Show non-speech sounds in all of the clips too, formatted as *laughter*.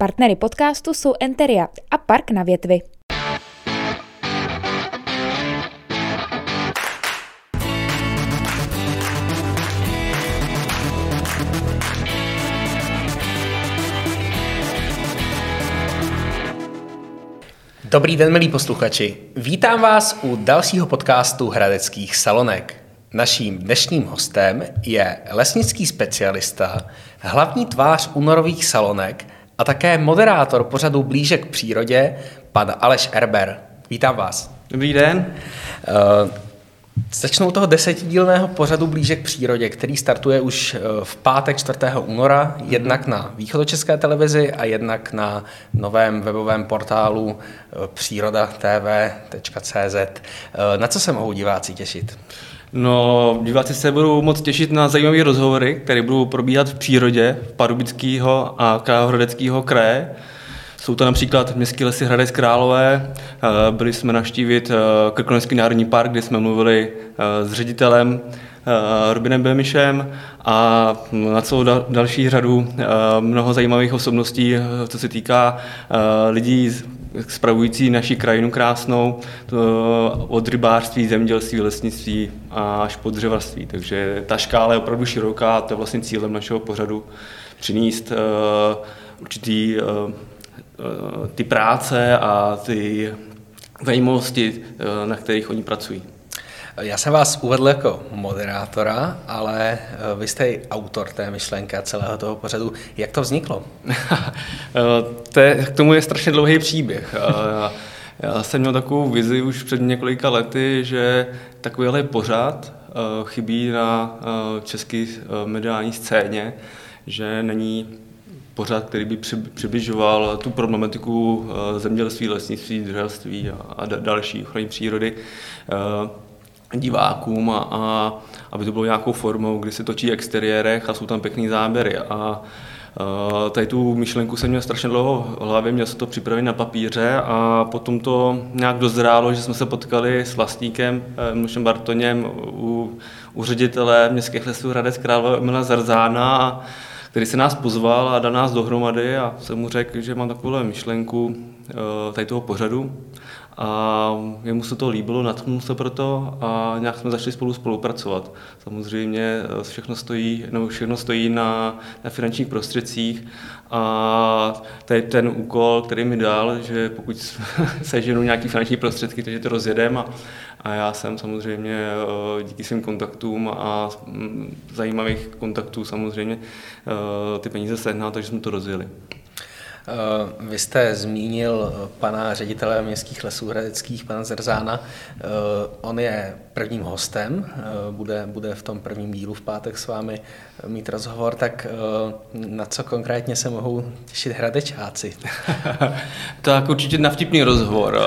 Partnery podcastu jsou Enteria a Park na větvi. Dobrý den, milí posluchači. Vítám vás u dalšího podcastu Hradeckých salonek. Naším dnešním hostem je lesnický specialista, hlavní tvář únorových salonek a také moderátor pořadu Blíže k přírodě, pan Aleš Erber. Vítám vás. Dobrý den. Uh, Začnu toho desetidílného pořadu Blíže k přírodě, který startuje už eh, v pátek 4. února, jednak na východočeské televizi a jednak na novém webovém portálu eh, příroda.tv.cz. Na co se mohou diváci těšit? No, diváci se budou moc těšit na zajímavé rozhovory, které budou probíhat v přírodě v Parubického a Královéhradeckého kraje. Jsou to například Městské lesy Hradec Králové, eh, byli jsme navštívit eh, Krkonožský národní park, kde jsme mluvili eh, s ředitelem Robinem Bemišem a na celou další řadu mnoho zajímavých osobností, co se týká lidí spravující naši krajinu krásnou, od rybářství, zemědělství, lesnictví až po dřevarství. Takže ta škála je opravdu široká a to je vlastně cílem našeho pořadu přinést určitý Eh, ty práce a ty zajímavosti, eh, na kterých oni pracují. Já jsem vás uvedl jako moderátora, ale eh, vy jste i autor té myšlenky a celého toho pořadu. Jak to vzniklo? *laughs* to je, k tomu je strašně dlouhý příběh. Já jsem měl takovou vizi už před několika lety, že takovýhle pořád chybí na české mediální scéně, že není pořad, který by přibližoval tu problematiku eh, zemědělství, lesnictví, dřevství a další ochrany přírody eh, divákům a, a aby to bylo nějakou formou, kdy se točí exteriérech a jsou tam pěkný záběry. A eh, tady tu myšlenku jsem měl strašně dlouho v hlavě, měl jsem to připravené na papíře a potom to nějak dozrálo, že jsme se potkali s vlastníkem Milošem Bartoněm u, u ředitele Městských lesů Hradec Králové Emila Zarzána a který se nás pozval a dal nás dohromady a jsem mu řekl, že mám takovou myšlenku eh, tady toho pořadu a jemu se to líbilo, natknul se to a nějak jsme začali spolu spolupracovat. Samozřejmě eh, všechno stojí, nebo všechno stojí na, na finančních prostředcích a tady ten úkol, který mi dal, že pokud *laughs* seženu nějaký finanční prostředky, takže to rozjedem a, a já jsem samozřejmě eh, díky svým kontaktům a mm, zajímavých kontaktů samozřejmě eh, ty peníze sehnal, takže jsme to rozjeli. Eh, vy jste zmínil eh, pana ředitele městských lesů hradeckých, pana Zerzána. Eh, on je prvním hostem, bude, bude v tom prvním dílu v pátek s vámi mít rozhovor, tak na co konkrétně se mohou těšit hradečáci? *laughs* tak určitě na vtipný rozhovor.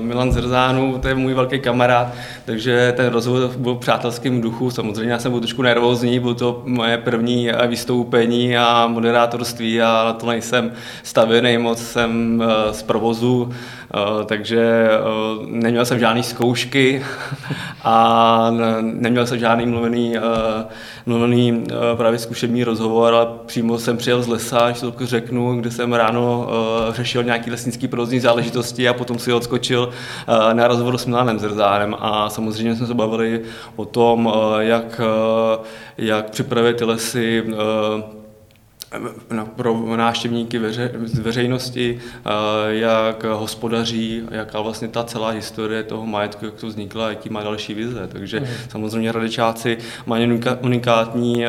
Milan Zerzánu, to je můj velký kamarád, takže ten rozhovor byl v přátelském duchu. Samozřejmě já jsem byl trošku nervózní, bylo to moje první vystoupení a moderátorství a to nejsem stavěný moc jsem eh, z provozu, eh, takže eh, neměl jsem žádné zkoušky *laughs* a neměl jsem žádný mluvený, mluvený právě zkušební rozhovor, ale přímo jsem přijel z lesa, až to řeknu, kde jsem ráno řešil nějaký lesnický provozní záležitosti a potom si odskočil na rozhovor s Milanem Zrzánem. A samozřejmě jsme se bavili o tom, jak, jak připravit ty lesy pro návštěvníky veře, z veřejnosti, jak hospodaří, jaká vlastně ta celá historie toho majetku, jak to vzniklo a jaký má další vize. Takže mm. samozřejmě radečáci mají unikátní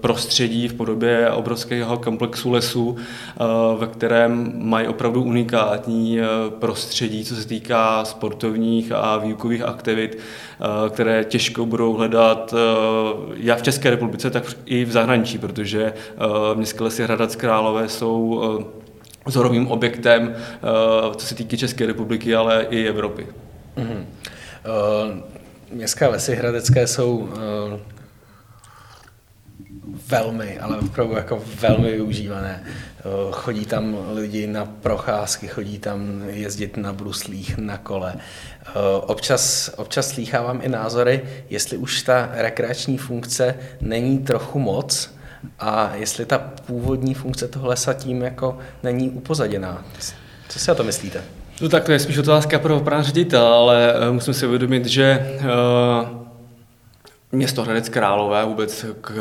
prostředí v podobě obrovského komplexu lesů, ve kterém mají opravdu unikátní prostředí, co se týká sportovních a výukových aktivit, které těžko budou hledat jak v České republice, tak i v zahraničí, protože městské lesy Hradec Králové jsou eh, vzorovým objektem, eh, co se týká České republiky, ale i Evropy. Mm-hmm. Městské lesy hradecké jsou velmi, ale opravdu jako velmi využívané. Chodí tam lidi na procházky, chodí tam jezdit na bruslích, na kole. Občas, občas slýchávám i názory, jestli už ta rekreační funkce není trochu moc, a jestli ta původní funkce toho lesa tím jako není upozaděná. Co si o to myslíte? No tak to je spíš otázka pro pana ředitel, ale eh, musím si uvědomit, že uh, Město Hradec Králové, vůbec k,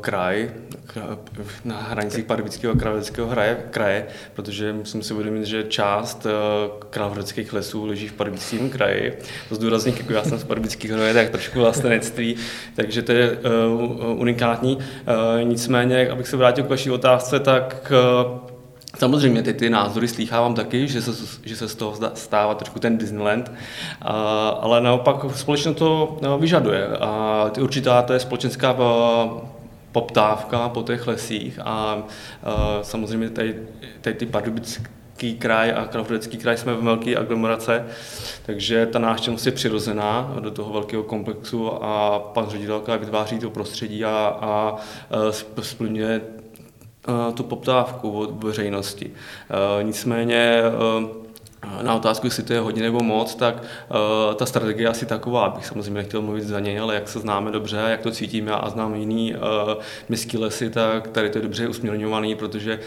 kraj, k, na hranicích Pardubického a Královéckého kraje, kraje, protože musím si uvědomit, že část eh, královéckých lesů leží v Pardubickém kraji. To zdůrazně, jako já jsem z Pardubických kraje, tak trošku vlastenectví, takže to je uh, unikátní. Uh, nicméně, abych se vrátil k vaší otázce, tak uh, Samozřejmě ty, ty názory slýchávám taky, že se, že se z toho stává trošku ten Disneyland, a, ale naopak společnost to no, vyžaduje. A určitá to je společenská poptávka po těch lesích a, a samozřejmě tady, tady ty pardubický kraj a Kravrodecký kraj jsme v velké aglomerace, takže ta návštěvnost je přirozená do toho velkého komplexu a pan ředitelka vytváří to prostředí a, a splňuje tu poptávku od veřejnosti. Nicméně na otázku, jestli to je hodně nebo moc, tak ta strategie asi taková, abych samozřejmě nechtěl mluvit za něj, ale jak se známe dobře, jak to cítím já a znám jiný městský lesy, tak tady to je dobře usměrňovaný, protože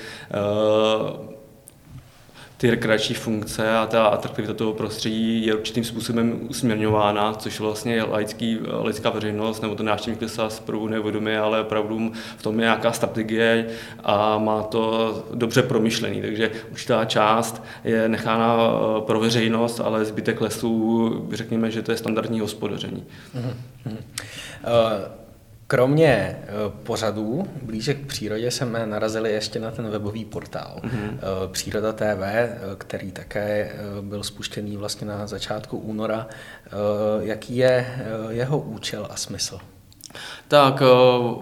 ty rekreační funkce a ta atraktivita toho prostředí je určitým způsobem usměrňována, což vlastně laický, laická veřejnost nebo ten návštěvník lesa zprvu neuvědomuje, ale opravdu v tom je nějaká strategie a má to dobře promyšlený. Takže určitá část je nechána eh, pro veřejnost, ale zbytek lesů, řekněme, že to je standardní hospodaření. Mm-hmm. Uh... Kromě eh, pořadů blíže k přírodě jsme narazili ještě na ten webový portál mm-hmm. Příroda TV, eh, který také byl spuštěný vlastně na začátku února. Jaký je jeho účel a smysl? Tak eh,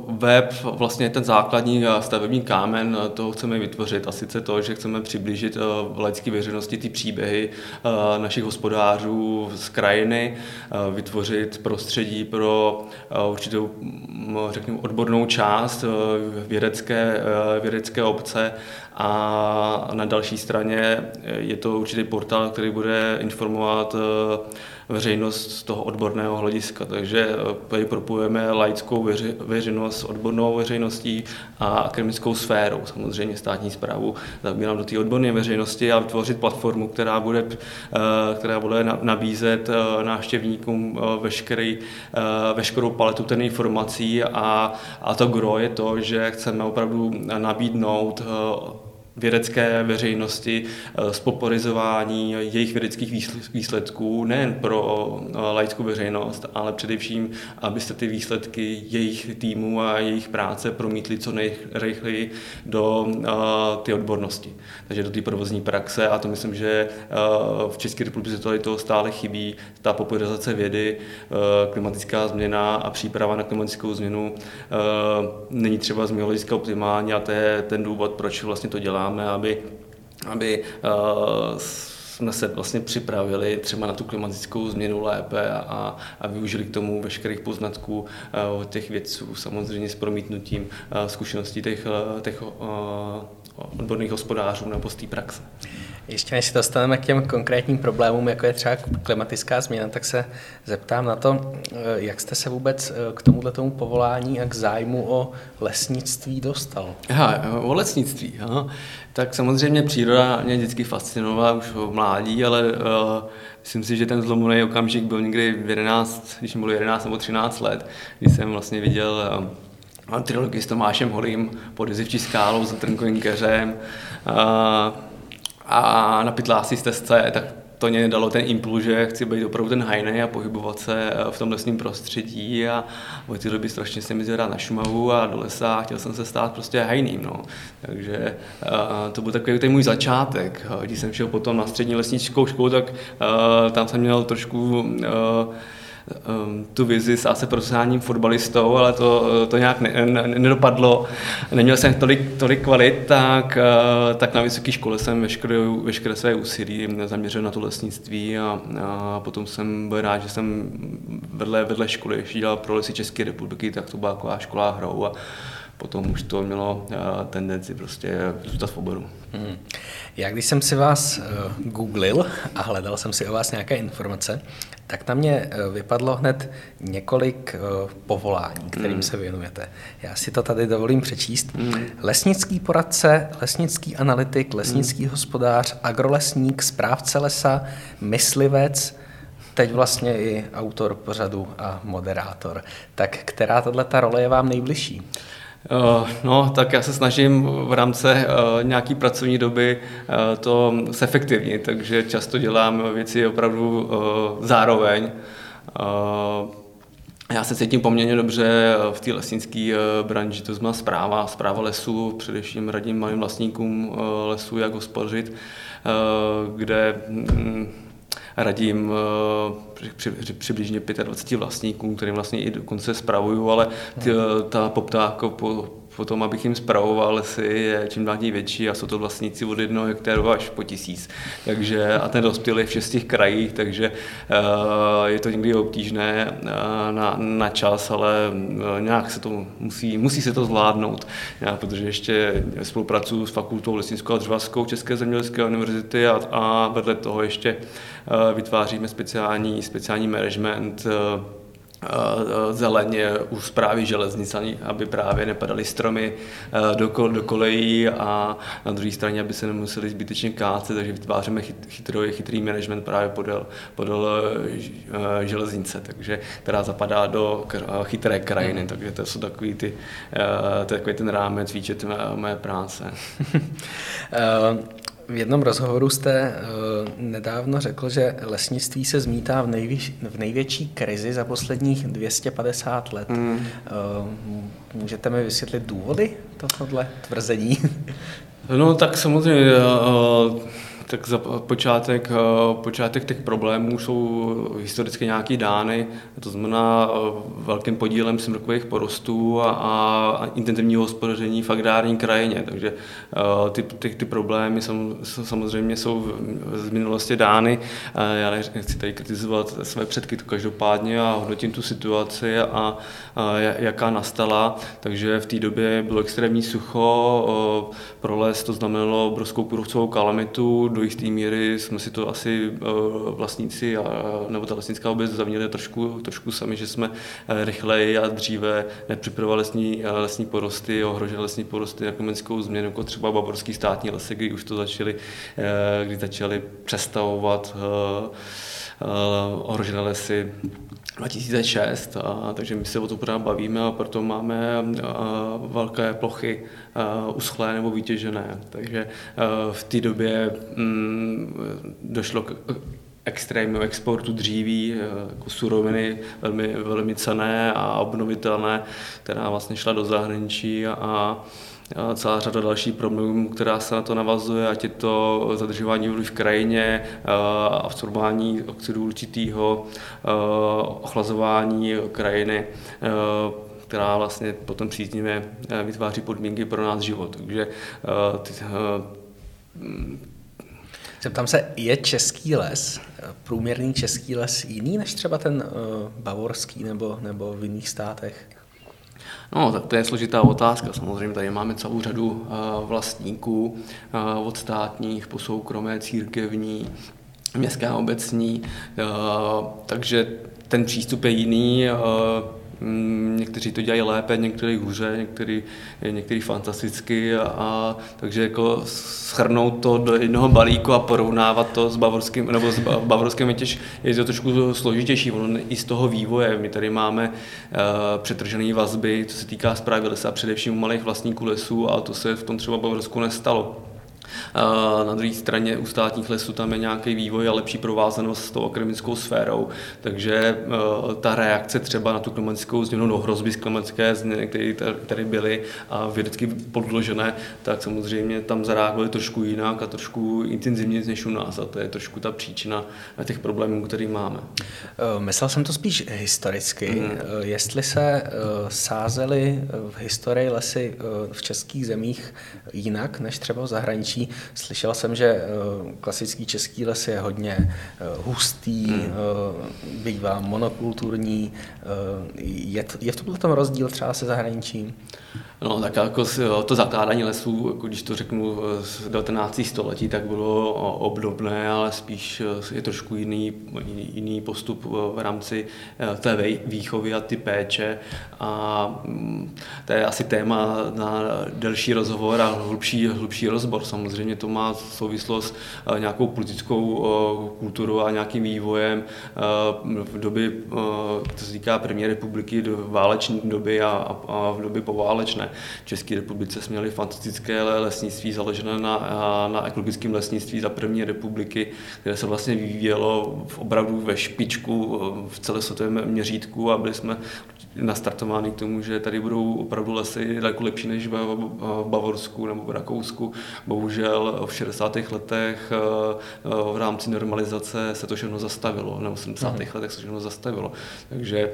web, vlastně ten základní eh, stavební kámen, eh, toho chceme vytvořit a sice to, že chceme přiblížit laické veřejnosti ty příběhy našich hospodářů z krajiny, vytvořit prostředí pro určitou, řekněme, odbornou část vědecké, vědecké obce a na další straně je to určitý portál, který bude informovat veřejnost z toho odborného hlediska. Takže tady propojujeme laickou veři, veřejnost odbornou veřejností a akademickou sférou, samozřejmě státní zprávu, zabírám do té odborné veřejnosti a vytvořit platformu, která bude, eh, která bude nabízet eh, návštěvníkům veškerý, veškerou paletu ten informací a, a to gro je to, že chceme opravdu nabídnout vědecké veřejnosti, spoporizování eh, jejich vědeckých výsledků nejen pro eh, laickou veřejnost, ale především, abyste ty výsledky jejich týmu a jejich práce promítli co nejrychleji do eh, ty odbornosti, takže do té provozní praxe a to myslím, že v České republice to, to stále chybí, ta popularizace vědy, klimatická změna a příprava na klimatickou změnu není třeba z mého hlediska optimální a to je ten důvod, proč vlastně to dělá děláme, aby, aby uh, jsme se vlastně připravili třeba na tu klimatickou změnu lépe a, a využili k tomu veškerých poznatků uh, od těch vědců, samozřejmě s promítnutím uh, zkušeností těch, těch odborných hospodářů nebo z té praxe. Ještě než se dostaneme k těm konkrétním problémům, jako je třeba klimatická změna, tak se zeptám na to, jak jste se vůbec k tomuto tomu povolání a k zájmu o lesnictví dostal? Aha, o lesnictví. Aha. Tak samozřejmě příroda mě vždycky fascinovala už v mládí, ale uh, myslím si, že ten zlomový okamžik byl někdy v 11, když mi bylo 11 nebo 13 let, kdy jsem vlastně viděl uh, trilogii s Tomášem Holým pod Jezivčí skálou za Trnkovým keřem. Uh, a na pytlácí stezce, tak to mě dalo ten impuls, že chci být opravdu ten hajnej a pohybovat se eh, v tom lesním prostředí a od té doby strašně se mi na Šumavu a do lesa a chtěl jsem se stát prostě hajným, no. Takže uh, to byl takový ten můj začátek. Když jsem šel potom na střední lesnickou školu, tak tam jsem měl trošku tu vizi s se profesionálním fotbalistou, ale to, to nějak ne, ne, nedopadlo. Neměl jsem tolik, tolik kvalit, tak, uh, tak na vysoké škole jsem veškeré, veškeré své úsilí zaměřil na to lesnictví a, a potom jsem byl rád, že jsem vedle, vedle školy ještě dělal pro lesy České republiky, tak to byla taková škola hrou a potom už to mělo tendenci prostě zůstat v oboru. Hmm. Já když jsem si vás uh, googlil a hledal jsem si o vás nějaké informace, tak na mě uh, vypadlo hned několik uh, povolání, kterým mm. se věnujete. Já si to tady dovolím přečíst. Mm. Lesnický poradce, lesnický analytik, lesnický mm. hospodář, agrolesník, správce lesa, myslivec, teď vlastně i autor pořadu a moderátor. Tak která tato role je vám nejbližší? Uh, no, tak já se snažím v rámci uh, nějaký pracovní doby uh, to zefektivnit, takže často dělám věci opravdu zároveň. Já se cítím poměrně dobře v té lesnické branži, to znamená zpráva, zpráva lesů, především radím malým vlastníkům lesů, jak hospodařit, kde mm, radím eh, při, při, přibližně 25 vlastníkům, kterým vlastně i dokonce spravuju, ale ty, ta poptávka po, po tom, abych jim spravoval lesy, je čím dál tím větší a jsou to vlastníci od jednoho hektaru až po tisíc. Takže, a ten rozptyl je v šestých krajích, takže uh, je to někdy obtížné uh, na, na čas, ale uh, nějak se to musí, musí se to zvládnout, já, protože ještě spolupracuju s fakultou lesnickou a dřevaskou České zemědělské univerzity a, a vedle toho ještě vytváříme speciální, speciální management zeleně u zprávy železnic, aby právě nepadaly stromy do, kol, do kolejí a na druhé straně, aby se nemuseli zbytečně kácet, takže vytváříme chytrý, chytrý management právě podél, podél železnice, takže, která zapadá do chytré krajiny, mm. takže to jsou takový, ty, to je takový ten rámec výčet mé, mé práce. *laughs* V jednom rozhovoru jste uh, nedávno řekl, že lesnictví se zmítá v, největší, v největší krizi za posledních 250 let. Mm. Uh, můžete mi vysvětlit důvody tohohle tvrzení? No tak samozřejmě uh, tak za počátek, eh, počátek těch problémů jsou historicky nějaký dány, to znamená eh, velkým podílem smrkových porostů a, a intenzivního hospodaření v agrární krajině. Takže eh, ty, ty, ty problémy sam, samozřejmě jsou z minulosti dány. Já nechci tady kritizovat své předky to každopádně a hodnotím tu situaci a, a jaká nastala. Takže v té době bylo extrémní sucho, pro les to znamenalo obrovskou kůrovcovou kalamitu, do jisté míry jsme si to asi eh, vlastníci a, nebo ta lesnická obec zavnili trošku, trošku sami, že jsme eh, rychleji a dříve nepřipravovali lesní, eh, lesní porosty, ohrožené lesní porosty na klimickou změnu, jako třeba bavorský státní lesy, kdy už to začali, kdy začali přestavovat ohrožené lesy 2006, a, takže my se o to pořád bavíme a proto máme a, velké plochy a, uschlé nebo vytěžené. Takže a, v té době mm, došlo k extrémnímu exportu dříví, jako suroviny velmi, velmi cené a obnovitelné, která vlastně šla do zahraničí a, a celá řada dalších problémů, která se na to navazuje, ať je to zadržování vody v krajině, absorbování oxidu určitého, ochlazování krajiny, která vlastně potom příznivě vytváří podmínky pro nás život. Takže ty, Zeptám se, je český les, průměrný český les jiný než třeba ten bavorský nebo, nebo v jiných státech? No, tak to je složitá otázka. Samozřejmě tady máme celou řadu uh, vlastníků, uh, od státních po soukromé, církevní, městské a obecní, uh, takže ten přístup je jiný. Mm, někteří to dělají lépe, někteří hůře, někteří, někteří fantasticky, a, a takže jako schrnout to do jednoho balíku a porovnávat to s bavorským, nebo s bavorským je, těž, je to trošku složitější, ono i z toho vývoje. My tady máme uh, přetržené vazby, co se týká zprávy lesa, především u malých vlastníků lesů, a to se v tom třeba Bavorsku nestalo. Na druhé straně u státních lesů tam je nějaký vývoj a lepší provázanost s tou akademickou sférou, takže eh, ta reakce třeba na tu klimatickou změnu, no hrozby z klimatické změny, které tady byly a vědecky podložené, tak samozřejmě tam zareagovali trošku jinak a trošku intenzivně než u nás a to je trošku ta příčina těch problémů, které máme. Eh, myslel jsem to spíš historicky. Mm. Jestli se sázely v historii lesy v českých zemích jinak než třeba v zahraničí, Slyšel jsem, že eh, klasický český les je hodně eh, hustý, hmm. Eh, bývá monokulturní. Je, je v tomhle tom rozdíl třeba se zahraničím? No, tak jako to zakládání lesů, jako když to řeknu z 19. století, tak bylo obdobné, ale spíš je trošku jiný, jiný, postup v rámci eh, té výchovy a ty péče. A mm, to je asi téma na delší rozhovor a hlubší, hlubší rozbor. Samozřejmě to má souvislost nějakou politickou eh, kulturou a nějakým vývojem v době, to se týká první republiky, do váleční doby a, a v době poválečné. V České republice jsme měli fantastické lesnictví založené na, na ekologickém lesnictví za první republiky, které se vlastně vyvíjelo v opravdu ve špičku v celosvětovém měřítku a byli jsme nastartovány k tomu, že tady budou opravdu lesy daleko lepší než v Bavorsku nebo v Rakousku. Bohužel v 60. letech eh, v rámci normalizace se to všechno zastavilo, nebo v 70. Hmm. letech se všechno zastavilo. Takže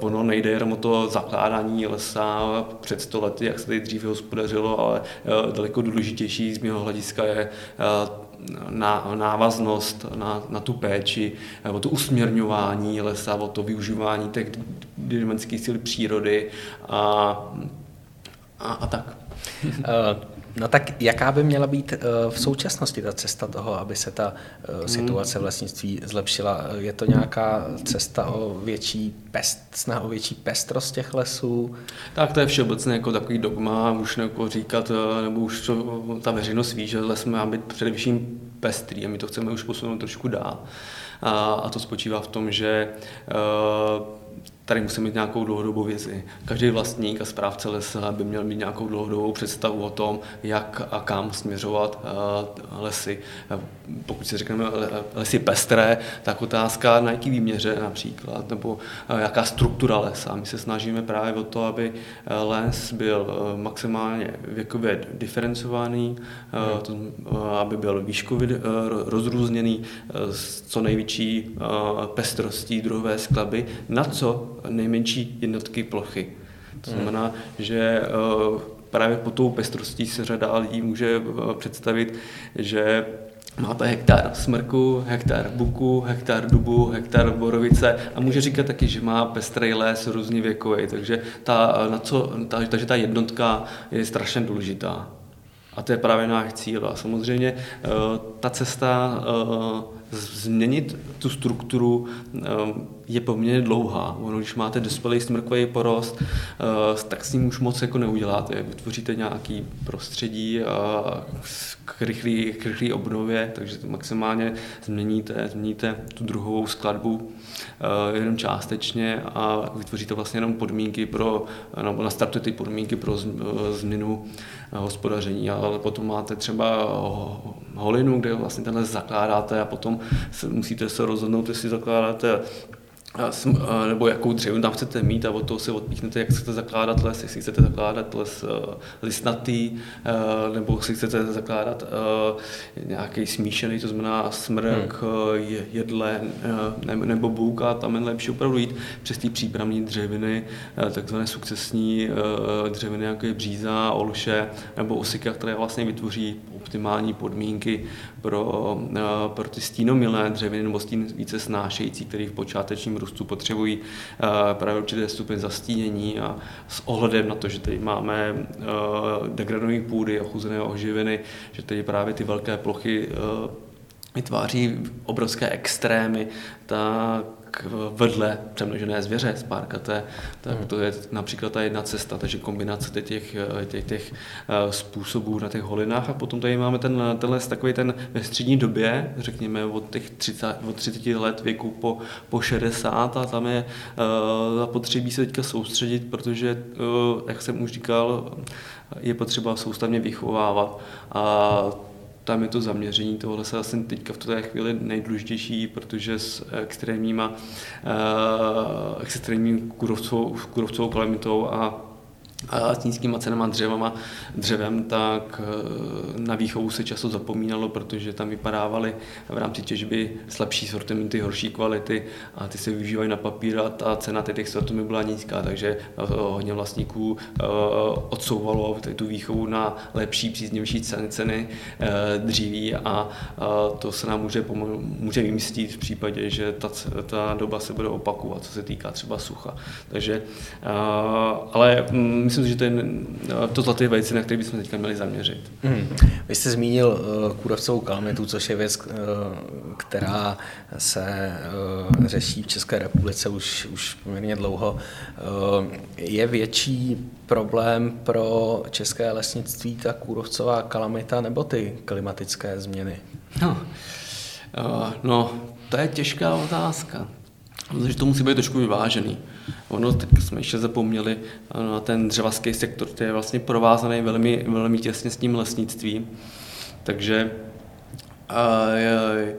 ono nejde jenom o to zakládání lesa před 100 lety, jak se tady dříve hospodařilo, ale uh, daleko důležitější z mého hlediska je uh, na návaznost na, na tu péči, o to usměrňování lesa, o to využívání těch dynamických sil přírody a, a, a tak. *laughs* No tak jaká by měla být v současnosti ta cesta toho, aby se ta situace v lesnictví zlepšila? Je to nějaká cesta o větší pest, snaha o větší pestrost těch lesů? Tak to je všeobecně jako takový dogma, už jako říkat, nebo už to, ta veřejnost ví, že les má být především pestrý a my to chceme už posunout trošku dál. A, a to spočívá v tom, že uh, tady musíme mít nějakou dlouhodobou vizi. Každý vlastník a správce lesa by měl mít nějakou dlouhodobou představu o tom, jak a kam směřovat uh, lesy. Pokud si řekneme lesy pestré, tak otázka na jaký výměře například, nebo jaká struktura lesa. My se snažíme právě o to, aby les byl maximálně věkově diferencovaný, aby byl výškově rozrůzněný s co největší pestrostí druhové skladby, na co nejmenší jednotky plochy. To hmm. znamená, že eh, právě po tou pestrostí se řada lidí může eh, představit, že máte hektar smrku, hektar buku, hektar dubu, hektar borovice a může říkat taky, že má pestrý les různě věkový, takže ta, na co, ta, takže ta jednotka je strašně důležitá. A to je právě náš cíl. A samozřejmě eh, ta cesta změnit tu strukturu eh, je poměrně dlouhá. Ono, když máte dospělý smrkový porost, eh, tak s ním už moc jako neuděláte. Vytvoříte nějaký prostředí k rychlé, k rychlý obnově, takže to maximálně změníte, změníte tu druhovou skladbu eh, jenom částečně a vytvoříte vlastně jenom podmínky pro, nebo nastartujete ty podmínky pro změnu hospodaření, ale potom máte třeba holinu, kde vlastně tenhle zakládáte a potom se, musíte se rozhodnout, jestli zakládáte nebo jakou dřevinu tam chcete mít a od toho se odpíchnete, jak chcete zakládat les, jestli chcete zakládat les uh, listnatý, uh, nebo si chcete zakládat nějaký smíšený, to znamená smrk, hmm. jedle nebo bůk a tam je lepší opravdu jít přes ty přípravné dřeviny, takzvané sukcesní dřeviny, jako je bříza, olše nebo osika, které vlastně vytvoří optimální podmínky pro, pro ty stínomilé dřeviny nebo stín více snášející, které v počátečním růstu potřebují eh, právě určité stupeň zastínění a s ohledem na to, že tady máme eh, degradované půdy, ochuzené oživiny, že tady právě ty velké plochy eh, vytváří obrovské extrémy, tak vedle přemnožené zvěře spárkaté, tak hmm. to je například ta jedna cesta, takže kombinace těch, těch, těch eh, způsobů na těch holinách a potom tady máme ten, tenhle takový ten ve střední době, řekněme od těch 30, od 30 let věku po, po 60 a tam je uh, zapotřebí se teďka soustředit, protože, uh, jak jsem už říkal, je potřeba soustavně vychovávat a tam je to zaměření tohle se asi teďka v té chvíli nejdůležitější, protože s extrémníma, uh, extrémní kurovcovou, kurovcovou kalamitou a a s nízkýma cenama dřevama, dřevem, tak eh, na výchovu se často zapomínalo, protože tam vypadávaly v rámci těžby slabší sortimenty, horší kvality a ty se využívají na papír a ta cena těch sortimentů byla nízká, takže eh, hodně vlastníků eh, odsouvalo tu výchovu na lepší, příznivější ceny, dříví a to se nám může, může vymystit v případě, že ta, ta doba se bude opakovat, co se týká třeba sucha. Takže, ale myslím, že to je to zlaté vejce, na který bychom teďka měli zaměřit. Hmm. Vy jste zmínil uh, kůrovcovou kalamitu, což je věc, uh, která se uh, řeší v České republice už, už poměrně dlouho. Uh, je větší problém pro české lesnictví ta kůrovcová kalamita nebo ty klimatické změny? No, uh, no to je těžká otázka. Protože to musí být trošku vyvážený. Ono, teď jsme ještě zapomněli na ten dřevařský sektor, který je vlastně provázaný velmi, velmi těsně s tím lesnictvím. Takže je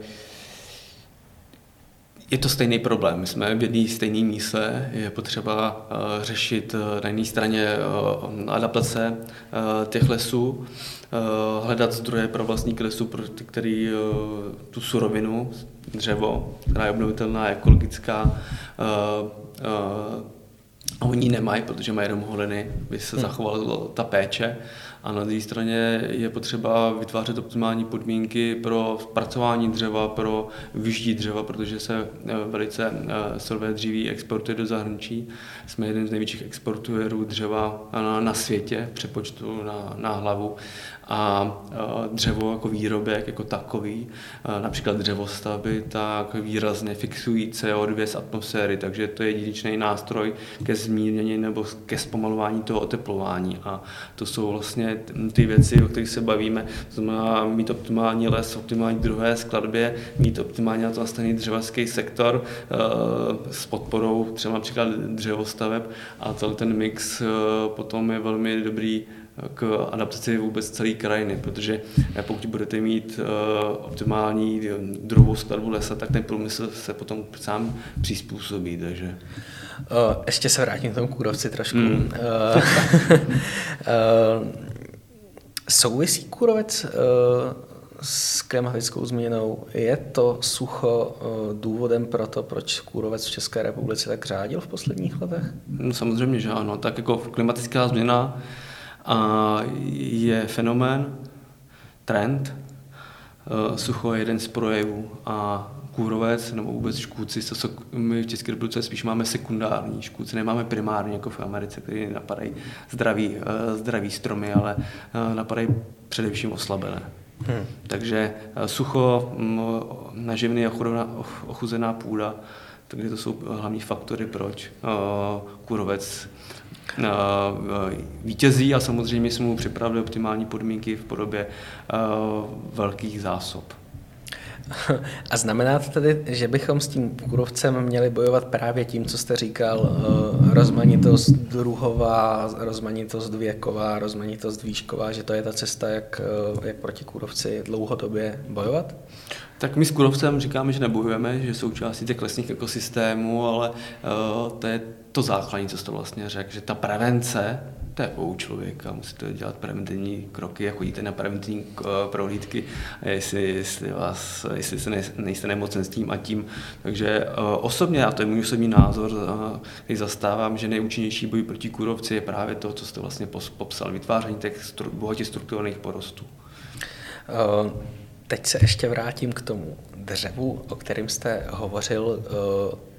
to stejný problém. My jsme v jedné stejné míse, je potřeba řešit na jedné straně adaptace těch lesů, hledat zdroje pro vlastníky lesů, pro ty, který tu surovinu, dřevo, která je obnovitelná, ekologická, a oni nemají, protože mají jenom holiny, by se hmm. zachovala ta péče. A na druhé straně je potřeba vytvářet optimální podmínky pro zpracování dřeva, pro vyždí dřeva, protože se eh, velice eh, surové dříví exportuje do zahraničí. Jsme jeden z největších exportérů dřeva na, na světě, přepočtu na, na hlavu a dřevo jako výrobek jako takový, například dřevostavby, tak výrazně fixují CO2 z atmosféry, takže to je jedinečný nástroj ke zmírnění nebo ke zpomalování toho oteplování. A to jsou vlastně ty věci, o kterých se bavíme, to znamená mít optimální les, optimální druhé skladbě, mít optimálně na to nastavený dřevařský sektor s podporou třeba například dřevostaveb. A celý ten mix potom je velmi dobrý k adaptaci vůbec celé krajiny, protože pokud budete mít uh, optimální druhou skladbu lesa, tak ten průmysl se potom sám přizpůsobí. Takže. Uh, ještě se vrátím k tomu kůrovci trošku. Mm. Uh, uh, souvisí kůrovec s klimatickou změnou. Je to sucho důvodem pro to, proč kůrovec v České republice tak řádil v posledních letech? No, samozřejmě, že ano. Tak jako klimatická změna a je fenomén, trend, eh, sucho je jeden z projevů a kůrovec nebo vůbec škůdci, to jsou, my v České republice spíš máme sekundární škůdci, nemáme primární jako v Americe, který napadají zdraví, eh, zdraví stromy, ale eh, napadají především oslabené. Hmm. Takže sucho, mm, naživný ochuzená půda, takže to jsou hlavní faktory, proč kůrovec vítězí a samozřejmě jsme mu připravili optimální podmínky v podobě eh, velkých zásob. A znamená to tedy, že bychom s tím kůrovcem měli bojovat právě tím, co jste říkal, rozmanitost druhová, rozmanitost věková, rozmanitost výšková, že to je ta cesta, jak, jak proti kůrovci dlouhodobě bojovat? Tak my s kůrovcem říkáme, že nebojujeme, že součástí těch lesních ekosystémů, ale uh, to je to základní, co jste vlastně řekl, že ta prevence, to je u člověka, musíte dělat preventivní kroky a chodíte na preventivní eh, prohlídky, jestli, jestli, vás, jestli se nejste nemocen s tím a tím. Takže uh, osobně, a to je můj osobní názor, uh, který zastávám, že nejúčinnější boj proti kůrovci je právě to, co jste vlastně popsal, vytváření těch stru, bohatě strukturovaných porostů. Teď se ještě vrátím k tomu dřevu, o kterém jste hovořil.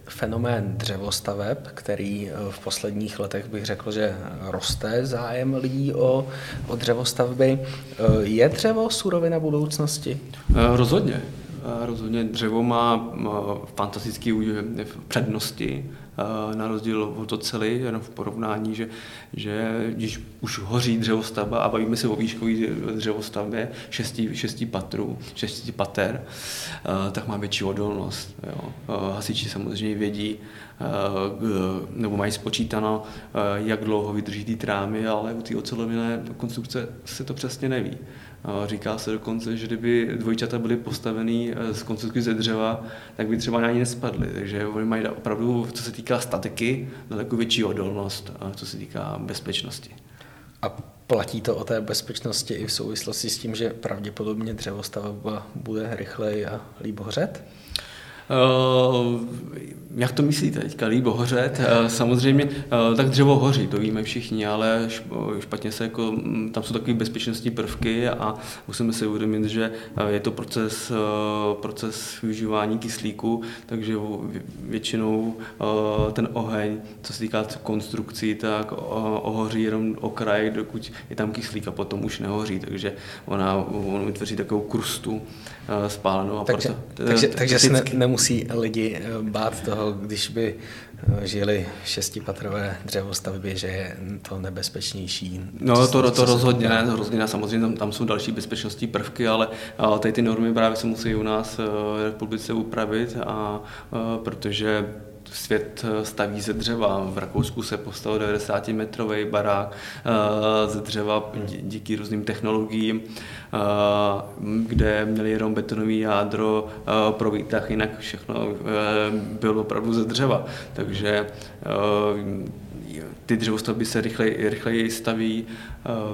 Eh, fenomén dřevostaveb, který eh, v posledních letech bych řekl, že roste zájem lidí o, o dřevostavby. Eh, je dřevo surovina budoucnosti? Rozhodně. Rozhodně dřevo má fantastické přednosti Eh, na rozdíl od oceli, jenom v porovnání, že, že když už hoří dřevostavba a bavíme se o výškové dřevostavbě šesti, šesti patrů, šesti pater, eh, tak má větší odolnost. Jo. Eh, hasiči samozřejmě vědí, nebo mají spočítáno, jak dlouho vydrží ty trámy, ale u té ocelovinné konstrukce se to přesně neví. Říká se dokonce, že kdyby dvojčata byly postavený eh, z konstrukcí ze dřeva, tak by třeba ani nespadly. Takže oni mají opravdu, co se týká statiky, daleko větší odolnost, co se týká bezpečnosti. A platí to o té bezpečnosti i v souvislosti s tím, že pravděpodobně dřevostavba bude rychleji a líp hořet? Uh, jak to myslíte teďka, líbo hořet? Uh, samozřejmě, uh, tak dřevo hoří, to víme všichni, ale špatně se jako, mm, tam jsou takové bezpečnostní prvky a musíme si uvědomit, že je to proces, proces využívání kyslíku, takže většinou ten oheň, co se týká konstrukcí, tak ohoří jenom okraj, dokud je tam kyslík a potom už nehoří, takže ona, ona vytvoří takovou krustu spálenou. A takže, proto, takže, takže se ne, nemusí lidi eh, bát toho, když by eh, žili šestipatrové dřevostavbě, že je to nebezpečnější. No to, to, to rozhodně ne, rozhodně ne, samozřejmě tam, tam jsou další bezpečnostní prvky, ale, ale tady ty normy právě se musí u nás eh, v republice upravit, a, a protože svět eh, staví ze dřeva. V Rakousku se postavil 90-metrový barák eh, ze dřeva díky různým technologiím, eh, kde měli jenom betonový jádro pro výtah, jinak všechno bylo opravdu ze dřeva. Takže ty dřevostavby se rychleji, rychleji staví,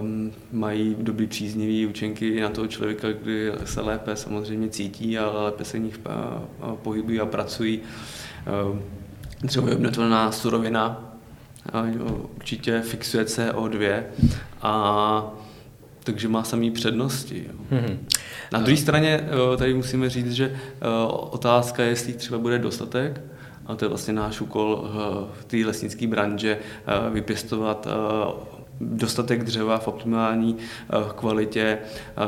um, mají dobrý příznivý účinky na toho člověka, kdy se lépe samozřejmě cítí a lépe se v nich pohybují a pracují. Um, Dřevo je obnovitelná surovina, určitě fixuje CO2 a takže má samý přednosti. Mm-hmm. Na druhé straně tady musíme říct, že otázka je, jestli třeba bude dostatek, a to je vlastně náš úkol v té lesnické branže vypěstovat dostatek dřeva v optimální kvalitě,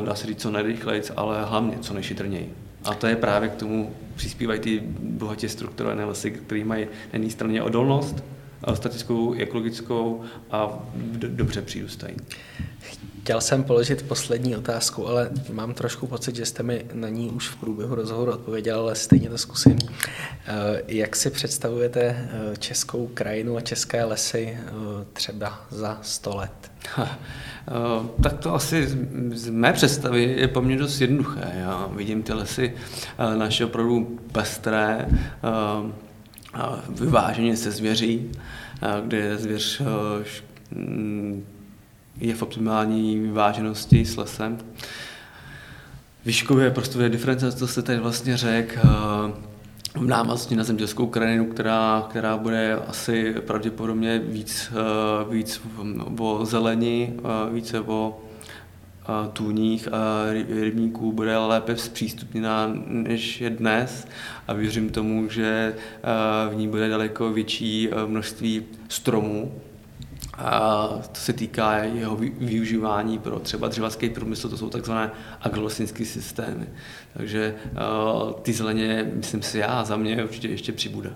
dá se říct co nejrychleji, ale hlavně co nejšitrněji. A to je právě k tomu přispívají ty bohatě strukturované lesy, které mají na jedné straně odolnost, statickou, ekologickou a dobře přírůstají. Chtěl jsem položit poslední otázku, ale mám trošku pocit, že jste mi na ní už v průběhu rozhovoru odpověděl, ale stejně to zkusím. Eh, jak si představujete eh, českou krajinu a české lesy eh, třeba za 100 let? Ha, tak to asi z mé představy je poměrně dost jednoduché. Já vidím ty lesy naše opravdu pestré, vyváženě se zvěří, kde zvěř je v optimální vyváženosti s lesem. Výškově prostorově diferenciace, to se tady vlastně řekl, eh, v návaznosti na zemědělskou krajinu, která, která bude asi pravděpodobně víc, eh, víc o zelení, eh, více o tůních a rybníků bude lépe zpřístupněná než je dnes a věřím tomu, že v ní bude daleko větší množství stromů, a to se týká jeho využívání pro třeba dřevařský průmysl, to jsou takzvané agrolesnické systémy. Takže uh, ty zeleně, myslím si já, za mě určitě ještě přibude.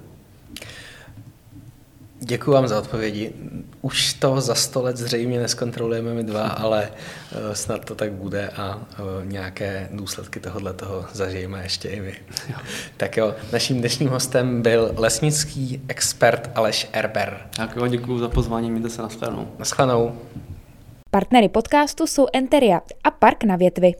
Děkuji vám za odpovědi. Už to za sto let zřejmě neskontrolujeme my dva, ale eh, snad to tak bude a eh, nějaké důsledky tohohle toho zažijeme ještě i vy. Jo. *laughs* Tak jo, naším dnešním hostem byl lesnický expert Aleš Erber. Tak jo, děkuji za pozvání, mějte se na Na Naschledanou. Partnery podcastu jsou Enteria a Park na větvi.